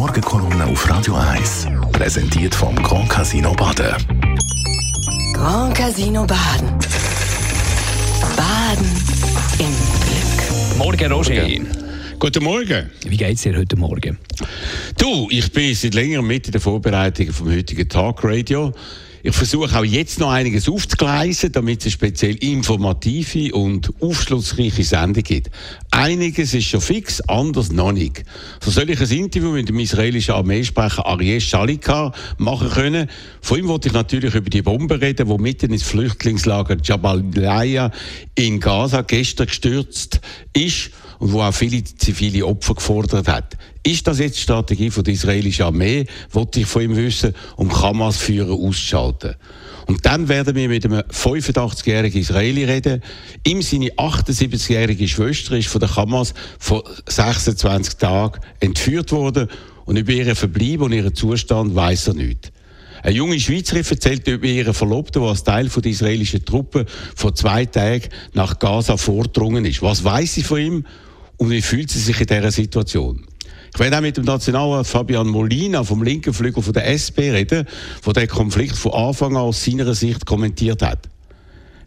Morgenkolumne auf Radio 1. Präsentiert vom Grand Casino Baden. Grand Casino Baden. Baden im Glück. Morgen, Roger. Guten Morgen. Wie geht's dir heute Morgen? Du, ich bin seit längerem mit in der Vorbereitung vom heutigen Talkradio. Ich versuche auch jetzt noch einiges aufzugleisen, damit es speziell informative und aufschlussreiche Sendung gibt. Einiges ist schon fix, anders noch nicht. So soll ich ein Interview mit dem israelischen Armeesprecher Ariel Shalikar machen können. Von ihm wollte ich natürlich über die Bombe reden, die mitten ins Flüchtlingslager Jabalia in Gaza gestern gestürzt ist und wo auch viele zivile Opfer gefordert hat. Ist das jetzt die Strategie von der israelischen Armee, wollte ich von ihm wissen, um Hamas-Führer auszuschalten? Und dann werden wir mit einem 85-jährigen Israeli reden. Ihm seine 78-jährige Schwester ist von der Hamas vor 26 Tagen entführt worden und über ihren Verbleib und ihren Zustand weiß er nichts. Eine junge Schweizerin erzählt über ihren Verlobten, der als Teil der israelischen Truppen vor zwei Tagen nach Gaza vordrungen ist. Was weiß sie von ihm und wie fühlt sie sich in dieser Situation? Ich werde auch mit dem Nationalrat Fabian Molina vom linken Flügel von der SP reden, der den Konflikt von Anfang an aus seiner Sicht kommentiert hat.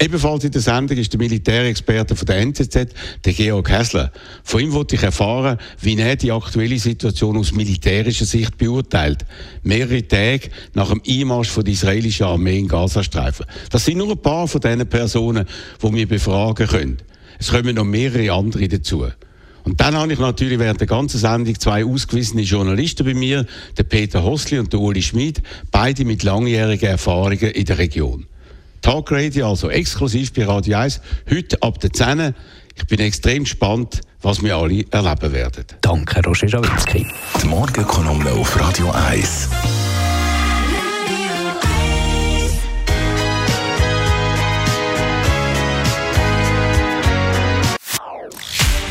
Ebenfalls in der Sendung ist der Militärexperte von der NZZ, der Georg Hässler. Von ihm wollte ich erfahren, wie er die aktuelle Situation aus militärischer Sicht beurteilt. Mehrere Tage nach dem Einmarsch von der israelischen Armee in Gazastreifen. Das sind nur ein paar von diesen Personen, die wir befragen können. Es kommen noch mehrere andere dazu. Und dann habe ich natürlich während der ganzen Sendung zwei ausgewiesene Journalisten bei mir, der Peter Hosli und der Uli Schmid, beide mit langjährigen Erfahrungen in der Region. Talk Radio, also exklusiv bei Radio 1, heute ab der 10. Ich bin extrem gespannt, was wir alle erleben werden. Danke, Roger Schawinski. Die Morgenkolumne auf Radio 1.